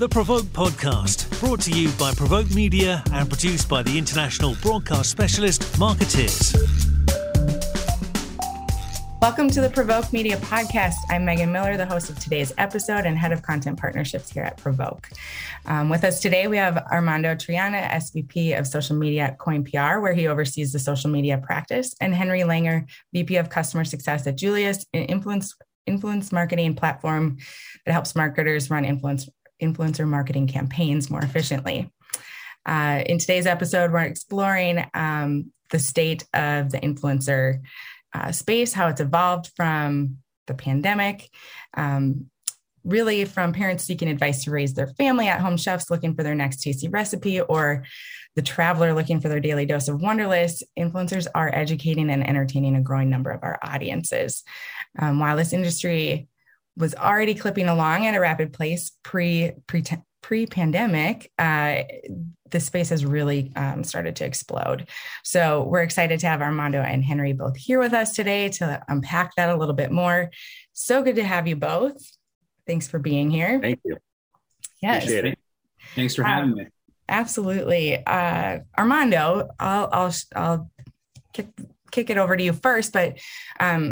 the Provoke Podcast, brought to you by Provoke Media and produced by the international broadcast specialist Markettiers. Welcome to the Provoke Media Podcast. I'm Megan Miller, the host of today's episode and head of content partnerships here at Provoke. Um, with us today, we have Armando Triana, SVP of social media at Coyne PR, where he oversees the social media practice, and Henry Langer, VP of customer success at Julius, an influence influence marketing platform that helps marketers run influence influencer marketing campaigns more efficiently. Uh, in today's episode, we're exploring um, the state of the influencer uh, space, how it's evolved from the pandemic, um, really from parents seeking advice to raise their family at home chefs looking for their next tasty recipe or the traveler looking for their daily dose of wonderlist influencers are educating and entertaining a growing number of our audiences um, while this industry was already clipping along at a rapid pace pre pre pre pandemic, uh, the space has really um, started to explode. So we're excited to have Armando and Henry both here with us today to unpack that a little bit more. So good to have you both. Thanks for being here. Thank you. Yes. Appreciate it. Thanks for having um, me. Absolutely, uh, Armando. I'll I'll I'll kick kick it over to you first, but um,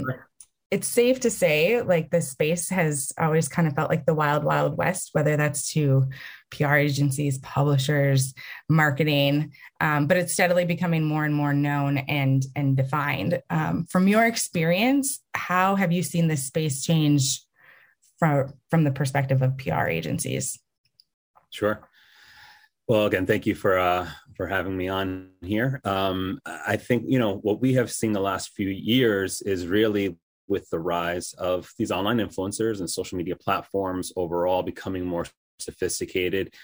it's safe to say like the space has always kind of felt like the wild wild west whether that's to pr agencies publishers marketing um, but it's steadily becoming more and more known and and defined. Um, from your experience how have you seen this space change from from the perspective of pr agencies? Sure. Well again thank you for uh, for having me on here. Um, i think you know what we have seen the last few years is really with the rise of these online influencers and social media platforms overall becoming more sophisticated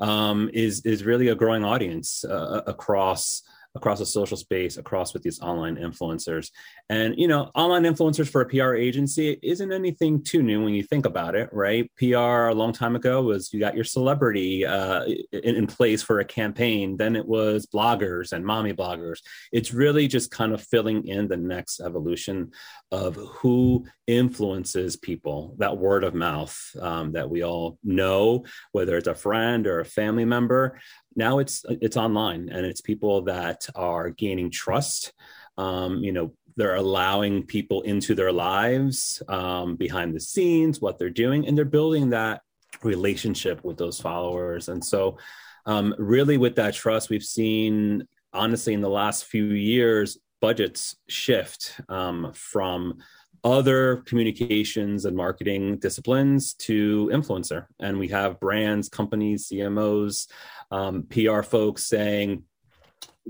um, is is really a growing audience uh, across across the social space, across with these online influencers. And, you know, online influencers for a PR agency isn't anything too new when you think about it, right? PR a long time ago was you got your celebrity uh, in, in place for a campaign. Then it was bloggers and mommy bloggers. It's really just kind of filling in the next evolution of who influences people, that word of mouth um, that we all know, whether it's a friend or a family member now it's it's online and it's people that are gaining trust. Um, you know they're allowing people into their lives um, behind the scenes what they're doing and they're building that relationship with those followers. And so um, really with that trust we've seen honestly in the last few years budgets shift um, from other communications and marketing disciplines to influencer. And we have brands, companies, CMOs, um, PR folks saying,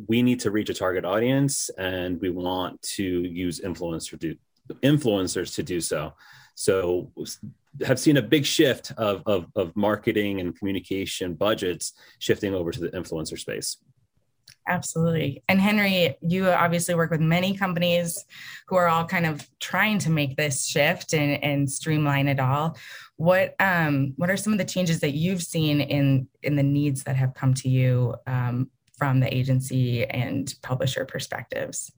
we need to reach a target audience and we want to use influencer to, influencers to do so. So have seen a big shift of, of, of marketing and communication budgets shifting over to the influencer space. Absolutely. And Henry, you obviously work with many companies who are all kind of trying to make this shift and, and streamline it all. What um, what are some of the changes that you've seen in in the needs that have come to you um, from the agency and publisher perspectives?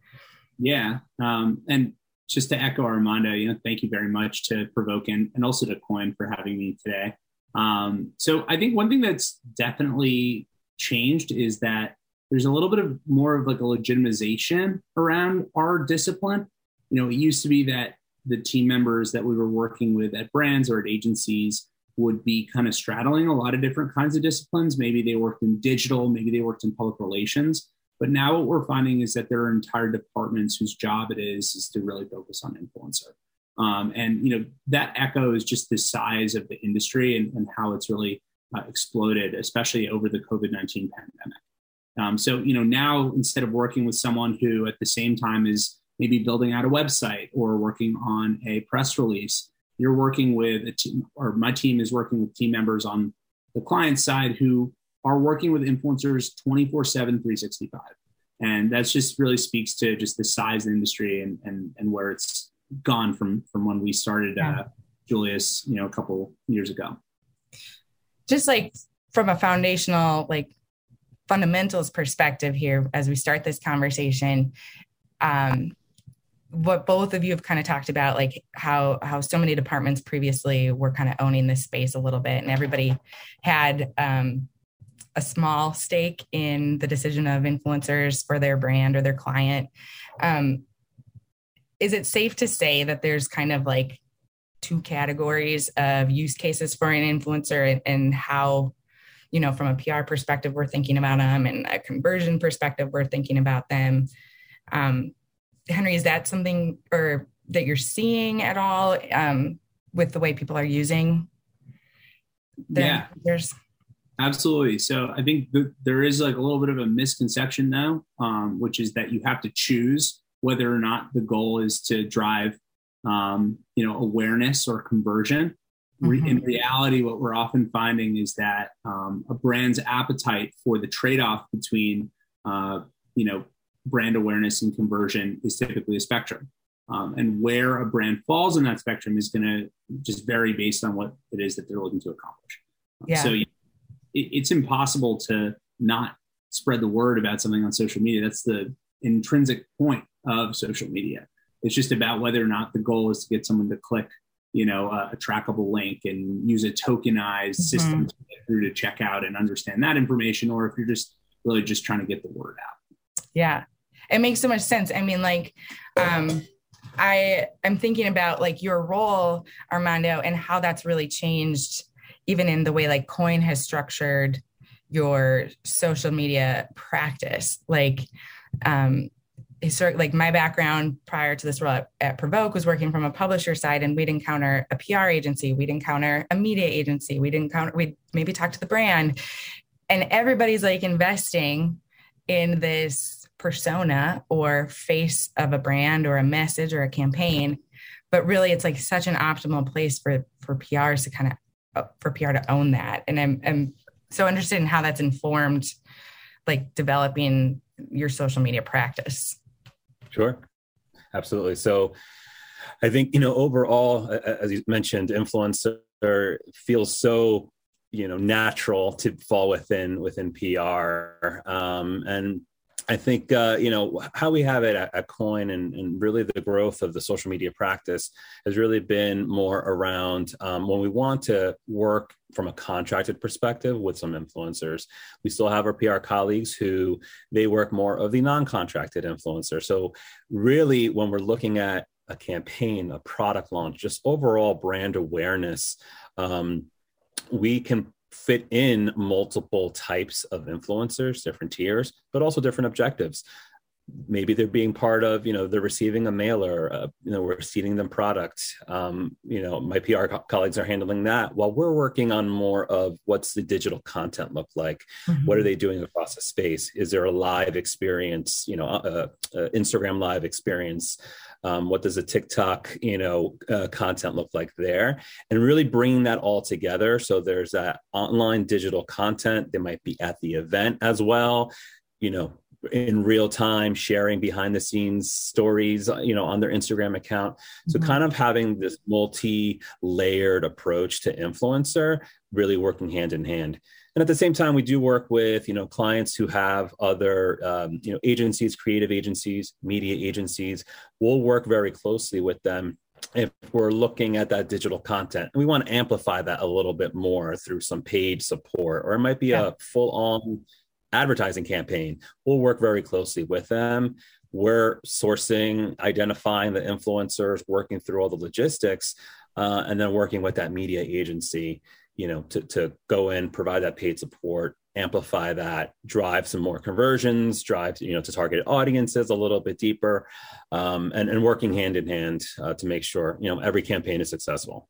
Yeah, um, and just to echo Armando, you know, thank you very much to Provoke and, and also to Coyne for having me today. Um, so I think one thing that's definitely changed is that there's a little bit of more of like a legitimization around our discipline. You know, it used to be that the team members that we were working with at brands or at agencies would be kind of straddling a lot of different kinds of disciplines. Maybe they worked in digital, maybe they worked in public relations. But now what we're finding is that there are entire departments whose job it is is to really focus on influencer. Um, and you know that echoes just the size of the industry and, and how it's really uh, exploded, especially over the COVID nineteen pandemic. Um, so, you know, now instead of working with someone who at the same time is maybe building out a website or working on a press release, you're working with a team, or my team is working with team members on the client side who are working with influencers 24 7, 365. And that just really speaks to just the size of the industry and, and, and where it's gone from, from when we started uh, Julius, you know, a couple years ago. Just like from a foundational, like fundamentals perspective here as we start this conversation um, what both of you have kind of talked about like how how so many departments previously were kind of owning this space a little bit and everybody had um, a small stake in the decision of influencers for their brand or their client. Um, is it safe to say that there's kind of like two categories of use cases for an influencer and, and how you know from a pr perspective we're thinking about them and a conversion perspective we're thinking about them um, Henry, is that something or that you're seeing at all um, with the way people are using? yeah, there's absolutely. So I think th- there is like a little bit of a misconception though, um, which is that you have to choose whether or not the goal is to drive, um, you know, awareness or conversion. Mm-hmm. In reality, what we're often finding is that um, a brand's appetite for the trade-off between, uh, you know, brand awareness and conversion is typically a spectrum. Um, and where a brand falls in that spectrum is going to just vary based on what it is that they're looking to accomplish. Yeah. So it, it's impossible to not spread the word about something on social media. That's the intrinsic point of social media. It's just about whether or not the goal is to get someone to click, you know, a, a trackable link and use a tokenized mm-hmm. system to get through to check out and understand that information, or if you're just really just trying to get the word out. Yeah. It makes so much sense. I mean, like, um, I I'm thinking about like your role, Armando, and how that's really changed, even in the way like Coyne has structured your social media practice. Like, um, historic, like my background prior to this role at, at Provoke was working from a publisher side, and we'd encounter a PR agency, we'd encounter a media agency, we'd encounter, we'd maybe talk to the brand, and everybody's like investing in this persona or face of a brand or a message or a campaign. But really it's like such an optimal place for for prs to kind of uh, for pr to own that. And i'm i'm so interested in how that's informed like developing your social media practice sure. Absolutely. So i think you know overall as you mentioned influencer feels so you know natural to fall within within pr um, and I think uh, you know how we have it at, at Coyne and, and, really the growth of the social media practice has really been more around um, when we want to work from a contracted perspective with some influencers. We still have our PR colleagues who they work more of the non-contracted influencer. So really, when we're looking at a campaign, a product launch, just overall brand awareness, um, we can fit in multiple types of influencers, different tiers, but also different objectives. Maybe they're being part of, you know, they're receiving a mailer, uh, you know, we're seeding them product. Um, you know, my PR co- colleagues are handling that while we're working on more of what's the digital content look like? Mm-hmm. What are they doing across the space? Is there a live experience, you know, uh, uh, Instagram live experience? Um, what does a tiktok you know uh, content look like there? And really bringing that all together. So there's that online digital content. They might be at the event as well. You know in real time sharing behind the scenes stories you know on their instagram account so mm-hmm. kind of having this multi layered approach to influencer really working hand in hand and at the same time we do work with you know clients who have other um, you know agencies creative agencies media agencies we'll work very closely with them if we're looking at that digital content we want to amplify that a little bit more through some paid support or it might be yeah. a full on advertising campaign we'll work very closely with them. We're sourcing identifying the influencers working through all the logistics uh, and then working with that media agency you know to, to go in provide that paid support amplify that drive some more conversions drive you know to target audiences a little bit deeper um, and, and working hand in hand uh, to make sure you know every campaign is successful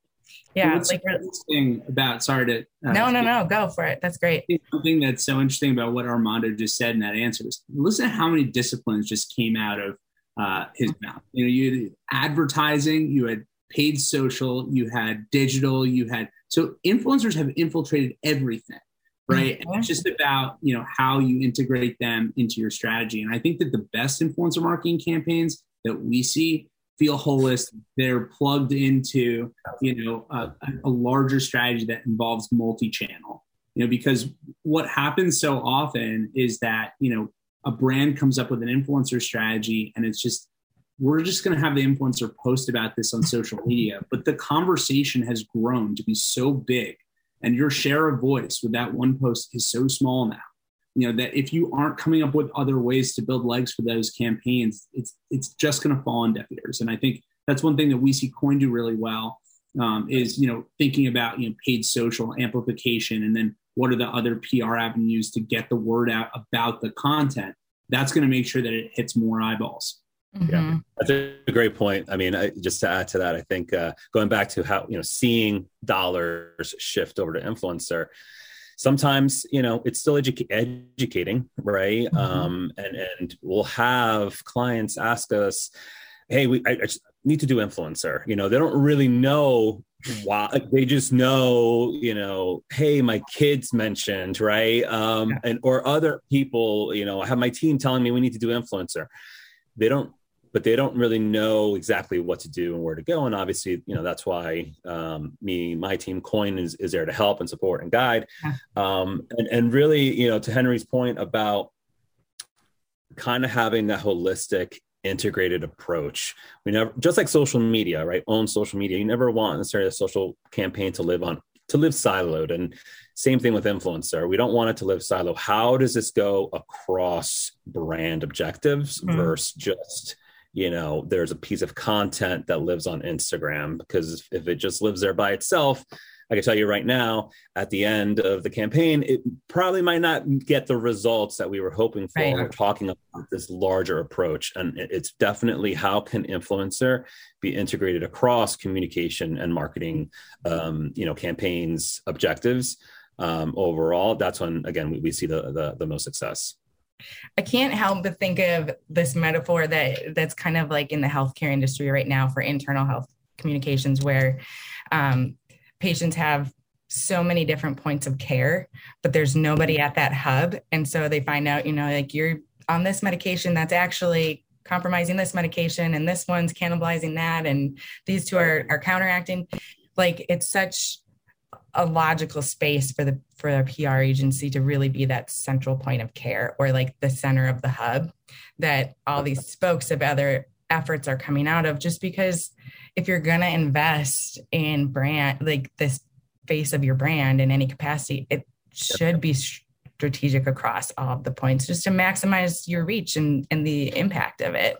yeah what's like interesting about sorry to uh, no no no go for it that's great something that's so interesting about what armando just said in that answer is listen to how many disciplines just came out of uh, his mouth you know you had advertising you had paid social you had digital you had so influencers have infiltrated everything, right? Mm-hmm. it's just about you know how you integrate them into your strategy. And I think that the best influencer marketing campaigns that we see feel holistic. They're plugged into you know a, a larger strategy that involves multi-channel. You know, because what happens so often is that you know a brand comes up with an influencer strategy and it's just we're just going to have the influencer post about this on social media. But the conversation has grown to be so big, and your share of voice with that one post is so small now. You know that if you aren't coming up with other ways to build legs for those campaigns, it's it's just going to fall on deaf ears. And I think that's one thing that we see Coyne do really well um, is you know thinking about you know paid social amplification, and then what are the other PR avenues to get the word out about the content. That's going to make sure that it hits more eyeballs. Mm-hmm. Yeah, that's a great point. I mean, I, just to add to that, I think uh, going back to how you know seeing dollars shift over to influencer, sometimes you know it's still edu- educating, right? Mm-hmm. Um, and and we'll have clients ask us, "Hey, we I, I need to do influencer." You know, they don't really know why. They just know, you know, hey, my kids mentioned, right? Um, yeah. and or other people, you know, I have my team telling me we need to do influencer. They don't but they don't really know exactly what to do and where to go. And obviously, you know, that's why um, me, my team, Coyne is, is there to help and support and guide. Um, and, and really, you know, to Henry's point about kind of having that holistic integrated approach. We never, just like social media, right? Own social media. You never want necessarily a social campaign to live on, to live siloed. And same thing with influencer. We don't want it to live silo. How does this go across brand objectives mm-hmm. versus just you know there's a piece of content that lives on instagram because if it just lives there by itself i can tell you right now at the end of the campaign it probably might not get the results that we were hoping for. Right. we're talking about this larger approach and it's definitely how can influencer be integrated across communication and marketing um, you know campaigns objectives. Um, overall that's when again we, we see the, the the most success I can't help but think of this metaphor that that's kind of like in the healthcare industry right now for internal health communications, where um, patients have so many different points of care, but there's nobody at that hub, and so they find out, you know, like you're on this medication that's actually compromising this medication, and this one's cannibalizing that, and these two are are counteracting. Like it's such a logical space for the for a PR agency to really be that central point of care or like the center of the hub that all these spokes of other efforts are coming out of. Just because if you're going to invest in brand like this face of your brand in any capacity it should be strategic across all of the points just to maximize your reach and, and the impact of it.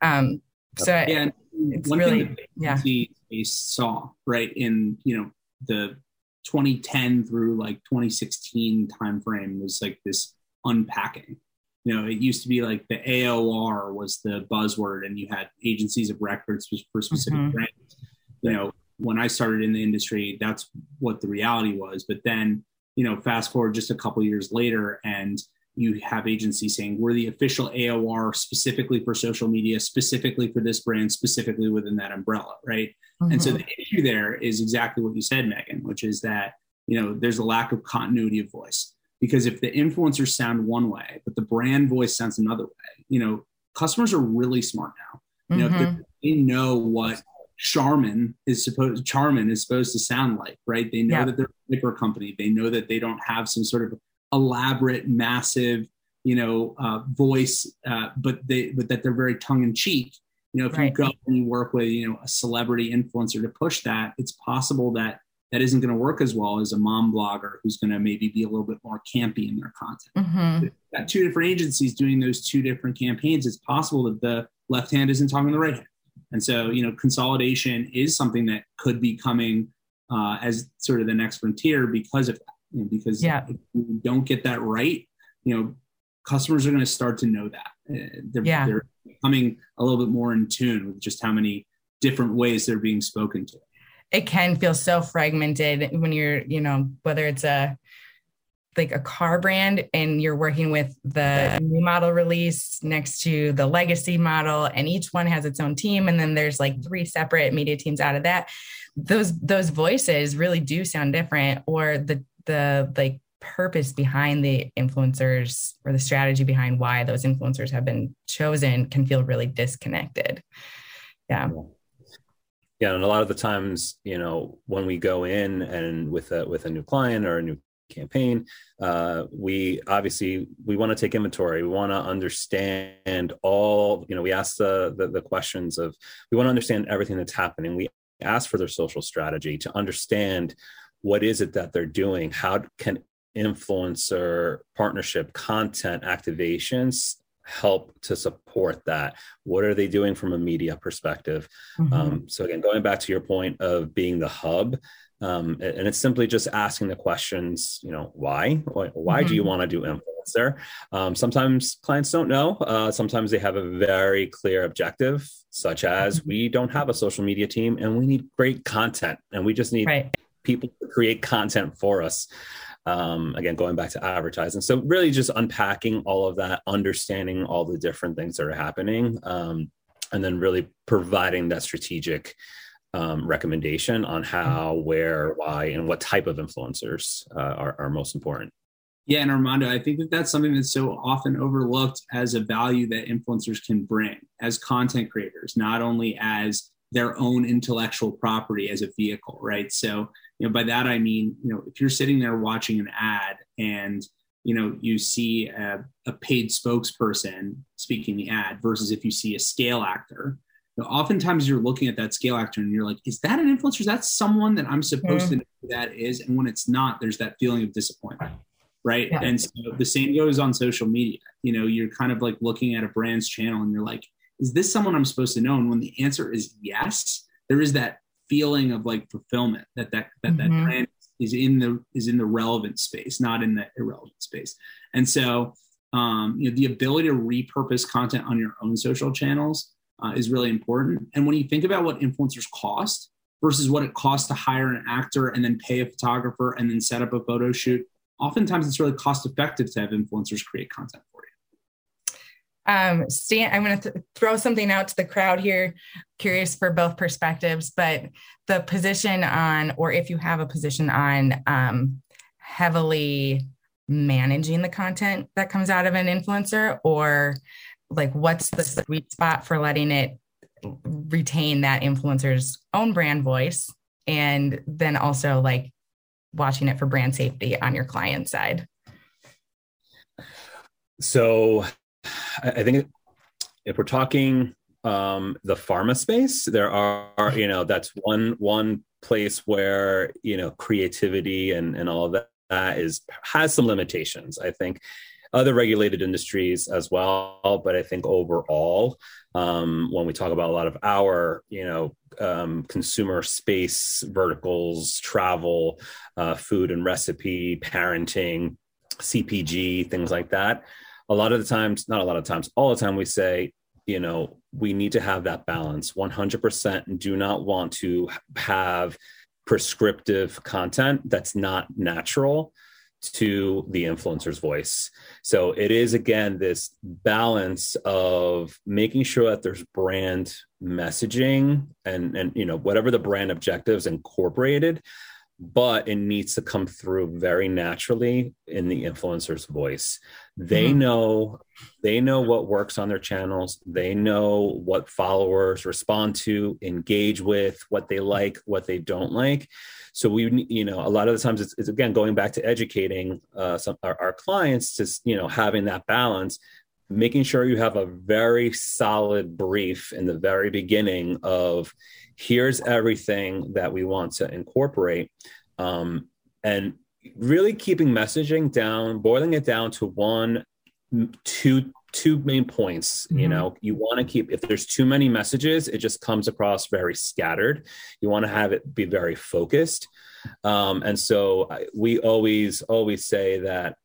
Um so yeah, it's really yeah. we saw right in you know the 2010 through like 2016 timeframe was like this unpacking. You know, it used to be like the AOR was the buzzword, and you had agencies of records for specific mm-hmm. brands. You know, when I started in the industry, that's what the reality was. But then, you know, fast forward just a couple years later, and you have agencies saying we're the official AOR specifically for social media, specifically for this brand, specifically within that umbrella, right? Mm-hmm. And so mm-hmm. the issue there is exactly what you said, Megan, which is that you know there's a lack of continuity of voice because if the influencers sound one way but the brand voice sounds another way, you know customers are really smart now. You know mm-hmm. they know what Charmin is supposed Charmin is supposed to sound like, right? They know yeah. that they're a paper company. They know that they don't have some sort of elaborate, massive, you know, uh, voice, uh, but they but that they're very tongue in cheek. You know, if right. you go and you work with you know a celebrity influencer to push that, it's possible that that isn't going to work as well as a mom blogger who's going to maybe be a little bit more campy in their content. Mm-hmm. Got two different agencies doing those two different campaigns. It's possible that the left hand isn't talking to the right hand. And so, you know, consolidation is something that could be coming uh, as sort of the next frontier because of that you know, because yeah. if you don't get that right, you know, customers are going to start to know that. Uh, they're, yeah. they're becoming a little bit more in tune with just how many different ways they're being spoken to. It can feel so fragmented when you're, you know, whether it's a like a car brand and you're working with the new model release next to the legacy model and each one has its own team and then there's like three separate media teams out of that those those voices really do sound different or the the like purpose behind the influencers or the strategy behind why those influencers have been chosen can feel really disconnected. Yeah. Yeah, and a lot of the times, you know, when we go in and with a with a new client or a new campaign uh, we obviously we want to take inventory we want to understand all you know we ask the, the, the questions of we want to understand everything that's happening we ask for their social strategy to understand what is it that they're doing how can influencer partnership content activations help to support that what are they doing from a media perspective mm-hmm. um, so again going back to your point of being the hub um, and it's simply just asking the questions you know why why, why mm-hmm. do you mm-hmm. want to do influencer um, sometimes clients don't know uh, sometimes they have a very clear objective such as mm-hmm. we don't have a social media team and we need great content and we just need right. People to create content for us. Um, again going back to advertising. So really just unpacking all of that understanding all the different things that are happening um, and then really providing that strategic um, recommendation on how where why and what type of influencers uh, are, are most important. Yeah, and Armando, I think that that's something that's so often overlooked as a value that influencers can bring as content creators, not only as their own intellectual property as a vehicle, right? So you know by that i mean you know if you're sitting there watching an ad and you know you see a, a paid spokesperson speaking the ad versus if you see a scale actor you know, oftentimes you're looking at that scale actor and you're like is that an influencer? Is that someone that i'm supposed mm-hmm. to know who that is? And when it's not there's that feeling of disappointment right? Yeah. and so the same goes on social media. You know you're kind of like looking at a brand's channel and you're like is this someone i'm supposed to know? And when the answer is yes there is that feeling of like fulfillment that that that, mm-hmm. that brand is in the is in the relevant space, not in the irrelevant space. And so, um, you know, the ability to repurpose content on your own social channels uh, is really important. And when you think about what influencers cost versus what it costs to hire an actor and then pay a photographer and then set up a photo shoot, oftentimes it's really cost effective to have influencers create content for you. Um, I'm going to th- throw something out to the crowd here. Curious for both perspectives, but the position on, or if you have a position on, um, heavily managing the content that comes out of an influencer, or like what's the sweet spot for letting it retain that influencer's own brand voice, and then also like watching it for brand safety on your client side. So I think if we're talking um, the pharma space, there are, you know, that's one one place where you know creativity and and all of that, is has some limitations. I think other regulated industries as well, but I think overall, um, when we talk about a lot of our, you know, um, consumer space verticals, travel, uh, food and recipe, parenting, CPG, things like that a lot of the times, not a lot of times, all the time, we say, you know, we need to have that balance 100% and do not want to have prescriptive content that's not natural to the influencer's voice. So it is again this balance of making sure that there's brand messaging and and you know whatever the brand objectives incorporated but it needs to come through very naturally in the influencer's voice. They mm-hmm. know they know what works on their channels. They know what followers respond to engage with what they like what they don't like. So we you know a lot of the times it's, it's again going back to educating uh, some our, our clients to you know having that balance making sure you have a very solid brief in the very beginning of here's everything that we want to incorporate um, and really keeping messaging down boiling it down to one two two main points mm-hmm. you know? You want to keep if there's too many messages it just comes across very scattered. You want to have it be very focused. Um, and so we always always say that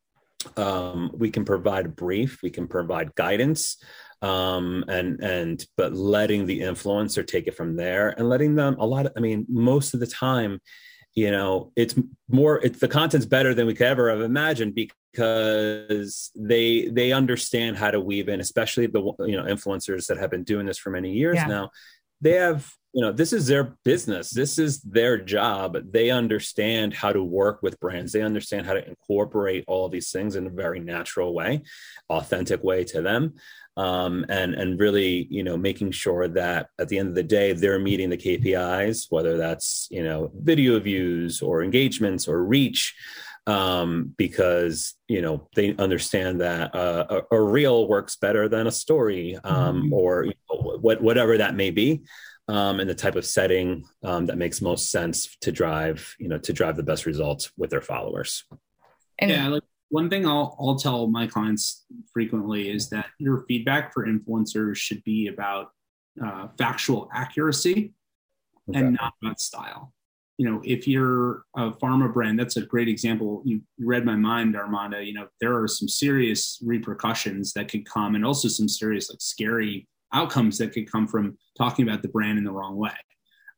um, we can provide a brief we can provide guidance um, and and but letting the influencer take it from there and letting them a lot of, i mean most of the time you know it's more it's the content's better than we could ever have imagined because they they understand how to weave in especially the you know influencers that have been doing this for many years yeah. now. They have you know this is their business. This is their job. They understand how to work with brands. They understand how to incorporate all these things in a very natural way authentic way to them um, and and really you know making sure that at the end of the day they're meeting the KPIs, whether that's you know video views or engagements or reach. um, because you know they understand that uh, a, a, reel works better than a story um, mm-hmm. or you know, what, whatever that may be um, and the type of setting um, that makes most sense to drive you know to drive the best results with their followers and yeah like one thing I'll, I'll tell my clients frequently is that your feedback for influencers should be about uh, factual accuracy okay. and not about style you know, if you're a pharma brand, that's a great example. You read my mind, Armando. You know, there are some serious repercussions that could come, and also some serious, like, scary outcomes that could come from talking about the brand in the wrong way.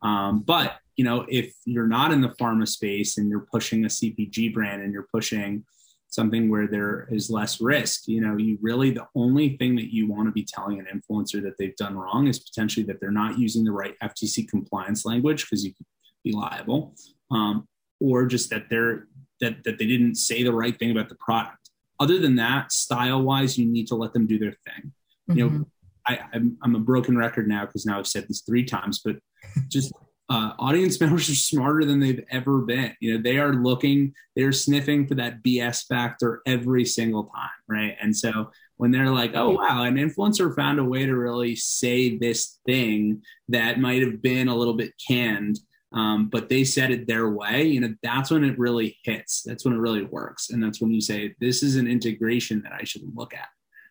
Um, but you know, if you're not in the pharma space and you're pushing a CPG brand and you're pushing something where there is less risk, you know, you really the only thing that you want to be telling an influencer that they've done wrong is potentially that they're not using the right FTC compliance language because you could be liable, um, or just that they're that that they didn't say the right thing about the product. Other than that, style wise, you need to let them do their thing. Mm-hmm. You know, mm-hmm. I, I'm, I'm a broken record now because now I've said this three times, but just uh, audience members are smarter than they've ever been. You know, they are looking, they're sniffing for that BS factor every single time, right? And so when they're like, oh, wow, an influencer found a way to really say this thing that might have been a little bit canned, um, but they said it their way you know that's when it really hits. That's when it really works. And that's when you say this is an integration that i should look at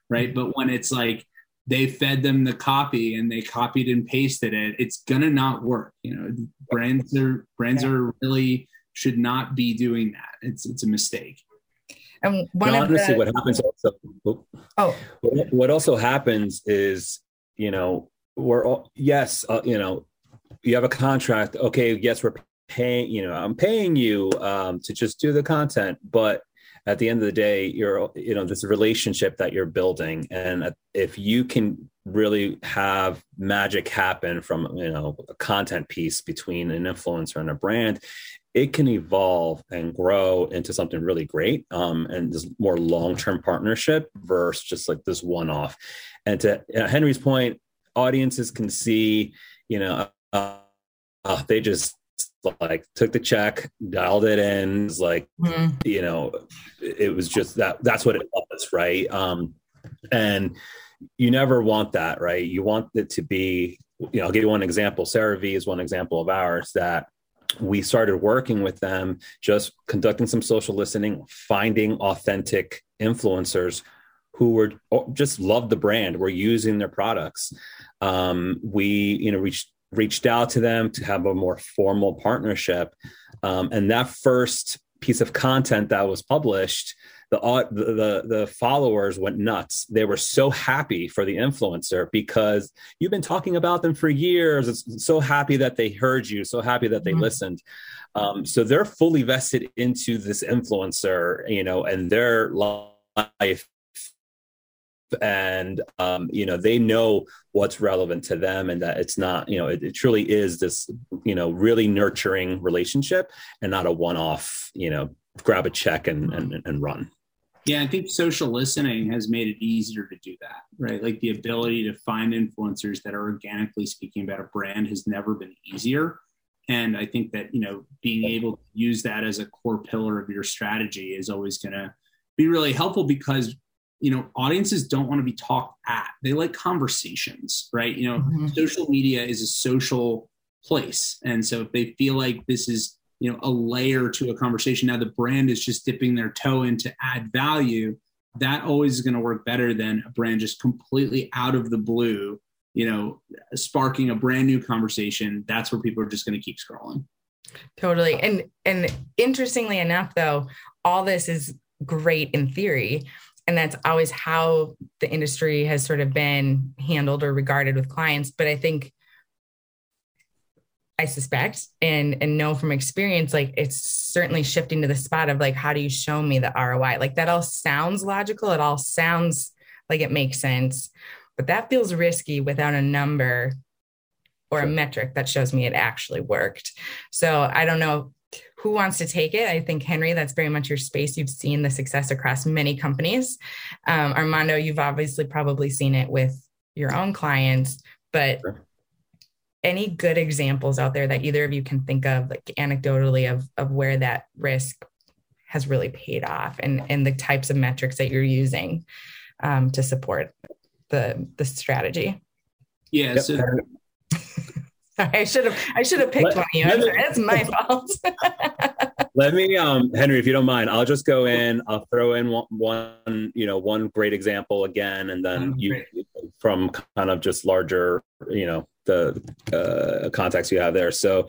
right? But when it's like they fed them the copy and they copied and pasted it it's gonna not work you know brands are brands are really should not be doing that it's it's a mistake and one of honestly the... what happens also oh what also happens is you know we're all yes uh, you know you have a contract. Okay, yes, we're paying. You know, I'm paying you um, to just do the content, but at the end of the day, you're you know this relationship that you're building, and if you can really have magic happen from you know a content piece between an influencer and a brand it can evolve and grow into something really great um, and this more long-term partnership versus just like this one-off. And to uh, henry's point audiences can see you know uh, they just like took the check, dialed it in. It's like, mm-hmm. you know, it was just that that's what it was, right? Um, and you never want that, right? You want it to be, you know, I'll give you one example. CeraVe is one example of ours that we started working with them, just conducting some social listening, finding authentic influencers who were oh, just loved the brand, were using their products. Um, we, you know, reached reached out to them to have a more formal partnership. Um, and that first piece of content that was published, the, the the followers went nuts. They were so happy for the influencer because you've been talking about them for years. It's so happy that they heard you. So happy that they mm-hmm. listened. Um, so they're fully vested into this influencer, you know, and their life and um, you know they know what's relevant to them and that it's not you know it, it, truly is this you know really nurturing relationship and not a one-off you know grab a check and and, and run. Yeah i think social listening has made it easier to do that right? Like the ability to find influencers that are organically speaking about a brand has never been easier. And i think that you know being able to use that as a core pillar of your strategy is always going to be really helpful because you know audiences don't want to be talked at. They like conversations right? You know mm-hmm. social media is a social place. And so if they feel like this is you know a layer to a conversation now the brand is just dipping their toe in to add value that always is going to work better than a brand just completely out of the blue you know sparking a brand new conversation. That's where people are just going to keep scrolling. Totally. And and interestingly enough though all this is great in theory and that's always how the industry has sort of been handled or regarded with clients. But i think i suspect and and know from experience like it's certainly shifting to the spot of like how do you show me the roi like that all sounds logical. It all sounds like it makes sense. But that feels risky without a number or a metric that shows me it actually worked. So i don't know who wants to take it? I think Henry, that's very much your space. You've seen the success across many companies. Um, Armando, you've obviously probably seen it with your own clients, but sure. any good examples out there that either of you can think of, like anecdotally, of of where that risk has really paid off and and the types of metrics that you're using um, to support the the strategy. Yeah. So Sorry, I should have I should have picked let, one of you. It's my fault. let me um Henry, if you don't mind, I'll just go in, I'll throw in one, one you know, one great example again, and then oh, you from kind of just larger, you know, the uh, context you have there. So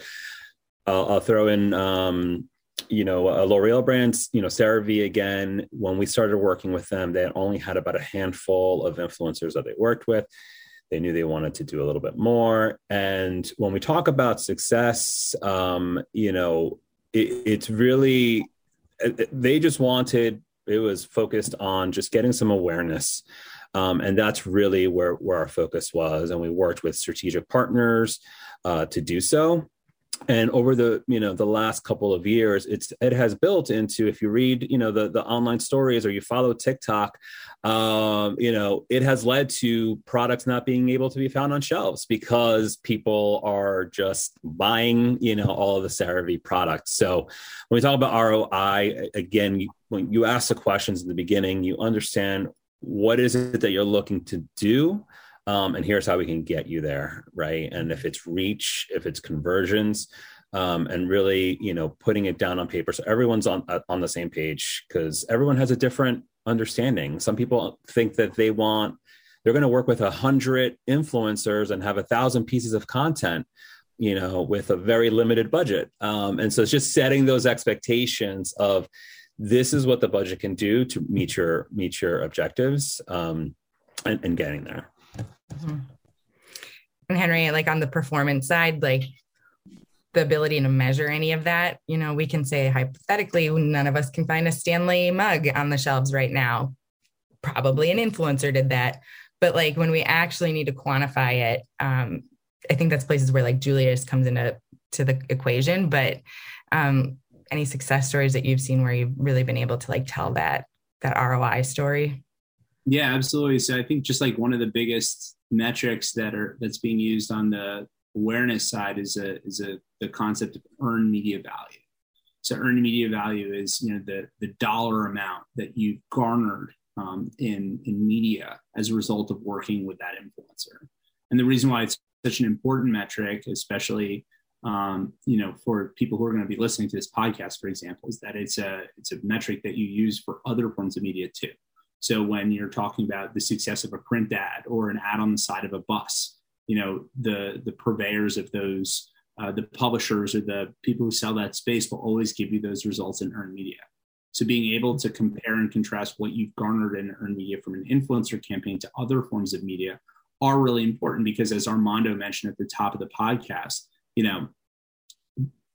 I'll, I'll throw in um you know, a L'Oreal brand, you know, CeraVe again, when we started working with them, they only had about a handful of influencers that they worked with. They knew they wanted to do a little bit more. And when we talk about success, um, you know, it, it's really, they just wanted, it was focused on just getting some awareness. Um, and that's really where, where our focus was. And we worked with strategic partners uh, to do so and over the you know the last couple of years it's it has built into if you read you know the the online stories or you follow tiktok um, you know it has led to products not being able to be found on shelves because people are just buying you know all of the CeraVe products. So when we talk about roi again when you ask the questions in the beginning you understand what is it that you're looking to do um, and here's how we can get you there right? And if it's reach if it's conversions um, and really you know putting it down on paper so everyone's on uh, on the same page because everyone has a different understanding. Some people think that they want they're going to work with a hundred influencers and have a thousand pieces of content you know with a very limited budget. Um, and so it's just setting those expectations of this is what the budget can do to meet your meet your objectives um, and, and getting there Mm-hmm. And Henry, like on the performance side, like the ability to measure any of that, you know, we can say hypothetically, none of us can find a Stanley mug on the shelves right now. Probably an influencer did that. But like when we actually need to quantify it, um, I think that's places where like Julius comes into to the equation. But um, any success stories that you've seen where you've really been able to like tell that that ROI story? Yeah, absolutely. So I think just like one of the biggest metrics that are that's being used on the awareness side is a is a the concept of earned media value. So earned media value is you know the the dollar amount that you've garnered um, in in media as a result of working with that influencer. And the reason why it's such an important metric, especially um, you know for people who are going to be listening to this podcast, for example, is that it's a it's a metric that you use for other forms of media too. So when you're talking about the success of a print ad or an ad on the side of a bus, you know the the purveyors of those, uh, the publishers or the people who sell that space will always give you those results in earned media. So being able to compare and contrast what you've garnered in earned media from an influencer campaign to other forms of media are really important because as Armando mentioned at the top of the podcast, you know,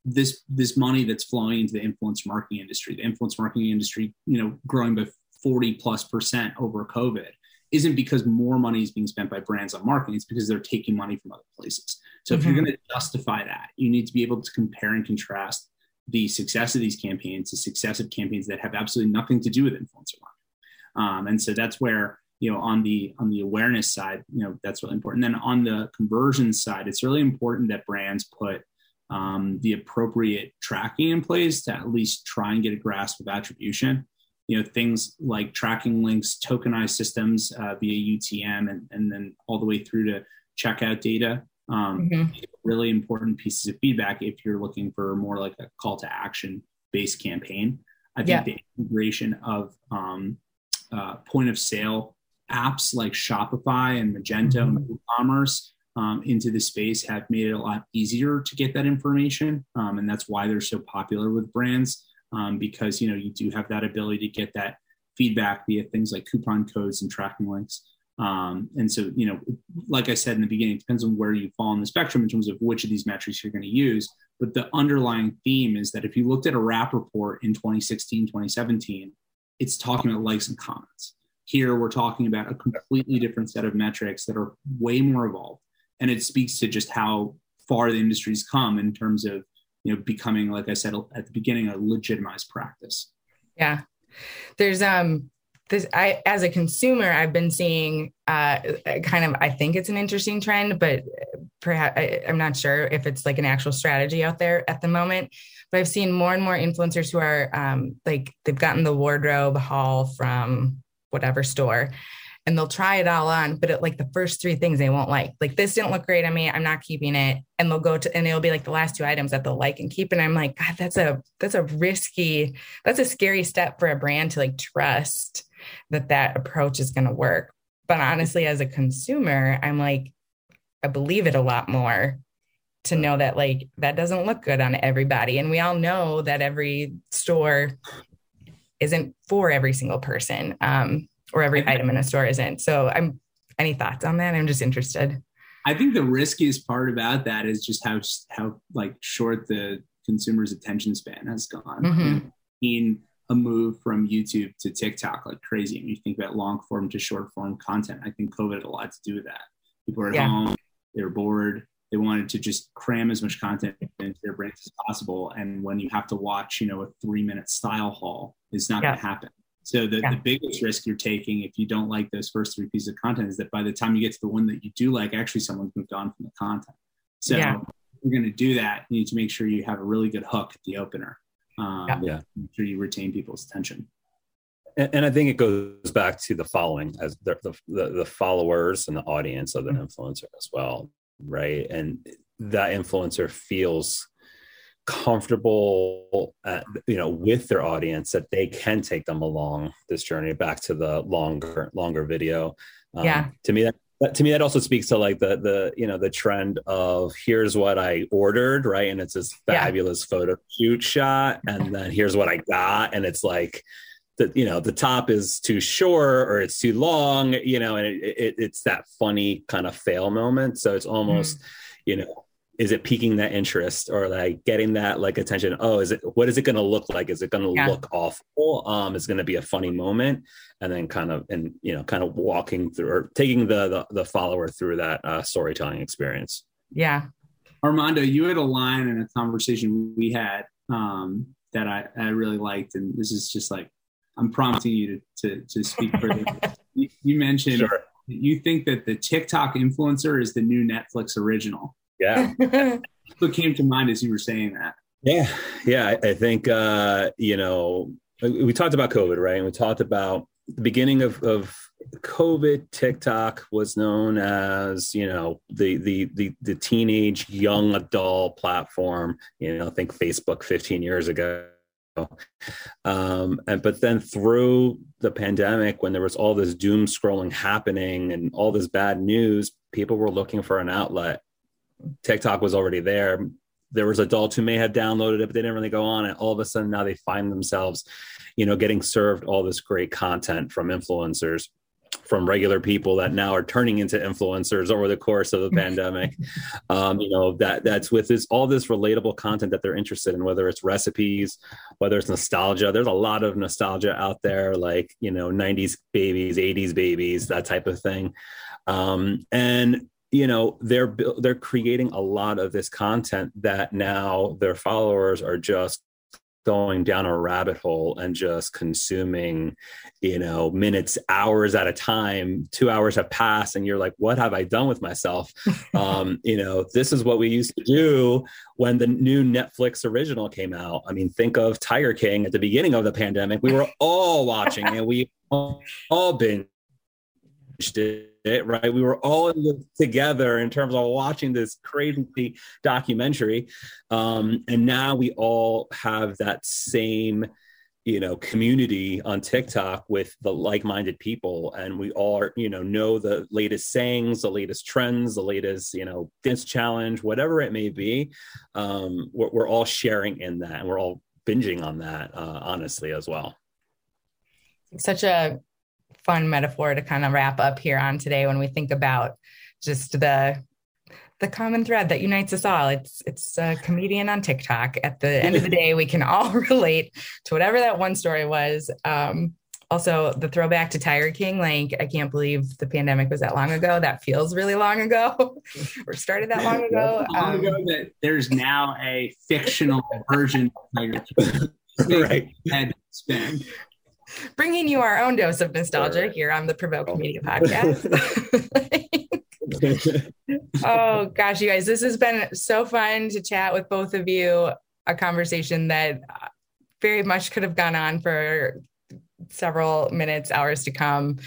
this this money that's flowing into the influence marketing industry, the influence marketing industry, you know, growing by 40 plus percent over COVID isn't because more money is being spent by brands on marketing. It's because they're taking money from other places. So mm-hmm. if you're mm-hmm. going to justify that, you need to be able to compare and contrast the success of these campaigns to success of campaigns that have absolutely nothing to do with influencer marketing. Um, and so that's where you know on the on the awareness side, you know that's really important. And then on the conversion side, it's really important that brands put um, the appropriate tracking in place to at least try and get a grasp of attribution you know things like tracking links tokenized systems uh, via utm and, and then all the way through to checkout data um, mm-hmm. really important pieces of feedback if you're looking for more like a call to action based campaign i think yeah. the integration of um, uh, point of sale apps like shopify and magento mm-hmm. and commerce um, into the space have made it a lot easier to get that information um, and that's why they're so popular with brands um, because you know you do have that ability to get that feedback via things like coupon codes and tracking links. Um, and so, you know, like I said in the beginning, it depends on where you fall on the spectrum in terms of which of these metrics you're going to use. But the underlying theme is that if you looked at a RAP report in 2016, 2017, it's talking about likes and comments. Here, we're talking about a completely different set of metrics that are way more evolved. And it speaks to just how far the industry's come in terms of you know becoming like i said at the beginning a legitimized practice. Yeah. There's um this i as a consumer i've been seeing uh kind of i think it's an interesting trend but perhaps I, am not sure if it's like an actual strategy out there at the moment, but I've seen more and more influencers who are um, like they've gotten the wardrobe haul from whatever store and they'll try it all on, but it, like the first three things they won't like. Like this didn't look great on me. I'm not keeping it. And they'll go to and it'll be like the last two items that they'll like and keep. And I'm like, God, that's a that's a risky, that's a scary step for a brand to like trust that that approach is going to work. But honestly, as a consumer, I'm like, I believe it a lot more to know that like that doesn't look good on everybody. And we all know that every store isn't for every single person. Um, or every item in a store isn't. So I'm any thoughts on that? I'm just interested. I think the riskiest part about that is just how how like short the consumer's attention span has gone. Mm-hmm. In a move from YouTube to TikTok like crazy. And you think about long form to short form content. I think COVID had a lot to do with that. People are at yeah. home, they're bored, they wanted to just cram as much content into their brains as possible. And when you have to watch, you know, a three minute style haul, it's not yeah. going to happen. So the, yeah. the biggest risk you're taking if you don't like those first three pieces of content is that by the time you get to the one that you do like, actually someone's moved on from the content. So yeah. if you're going to do that, you need to make sure you have a really good hook at the opener. Um, yeah. Make sure you retain people's attention. And, and, I think it goes back to the following as the, the, the followers and the audience of the mm-hmm. influencer as well. Right. And that influencer feels comfortable at, you know with their audience that they can take them along this journey back to the longer longer video. Um, yeah. to me that, that to me that also speaks to like the the you know the trend of here's what i ordered right? And it's this fabulous yeah. photo shoot shot and then here's what i got. And it's like the you know the top is too short or it's too long you know and it, it, it's that funny kind of fail moment. So it's almost mm. you know is it piquing that interest or like getting that like attention? Oh is it what is it going to look like? Is it going to yeah. look awful? Um is going to be a funny moment? And then kind of and you know kind of walking through or taking the the, the follower through that uh, storytelling experience. Yeah. Armando you had a line in a conversation we had um that i i really liked and this is just like i'm prompting you to to, to speak further you, you, mentioned sure. you think that the tiktok influencer is the new netflix original yeah. what came to mind as you were saying that? Yeah. Yeah. I, I think, uh, you know, we talked about COVID, right? And we talked about the beginning of, of COVID, TikTok was known as, you know, the, the, the, the teenage young adult platform, you know, I think Facebook 15 years ago. Um, and but then through the pandemic, when there was all this doom scrolling happening and all this bad news, people were looking for an outlet. TikTok was already there. There was adults who may have downloaded it, but they didn't really go on it. All of a sudden, now they find themselves, you know, getting served all this great content from influencers, from regular people that now are turning into influencers over the course of the pandemic. Um, you know, that that's with this all this relatable content that they're interested in, whether it's recipes, whether it's nostalgia. There's a lot of nostalgia out there, like you know, '90s babies, '80s babies, that type of thing. Um, and you know they're they're creating a lot of this content that now their followers are just going down a rabbit hole and just consuming you know minutes hours at a time. Two hours have passed and you're like what have i done with myself? Um you know this is what we used to do when the new netflix original came out. I mean think of tiger king at the beginning of the pandemic. We were all watching and we all, it it, right? We were all in together in terms of watching this crazy documentary. Um, and now we all have that same, you know, community on TikTok with the like-minded people. And we all, are, you know, know the latest sayings, the latest trends, the latest, you know, dance challenge, whatever it may be. Um, we're, we're all sharing in that and we're all binging on that, uh, honestly, as well. Such a fun metaphor to kind of wrap up here on today when we think about just the the common thread that unites us all. It's it's a comedian on TikTok. At the end of the day, we can all relate to whatever that one story was. Um, also, the throwback to Tiger King, like I can't believe the pandemic was that long ago. That feels really long ago, or started that long ago. long um, ago that there's now a fictional version of Tiger King. right. Head spin bringing you our own dose of nostalgia here on the Provoke Media podcast. oh gosh, you guys, this has been so fun to chat with both of you. A conversation that very much could have gone on for several minutes, hours to come.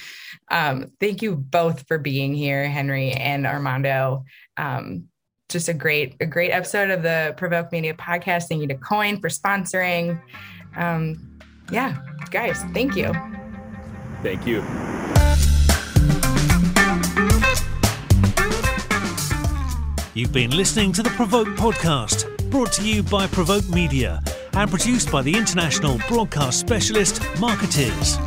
Um, thank you both for being here, Henry and Armando. Um, just a great, a great episode of the Provoke Media podcast. Thank you to Coyne for sponsoring. Um, yeah, guys, thank you. Thank you. You've been listening to the Provoke podcast, brought to you by Provoke Media and produced by the international broadcast specialist Markettiers.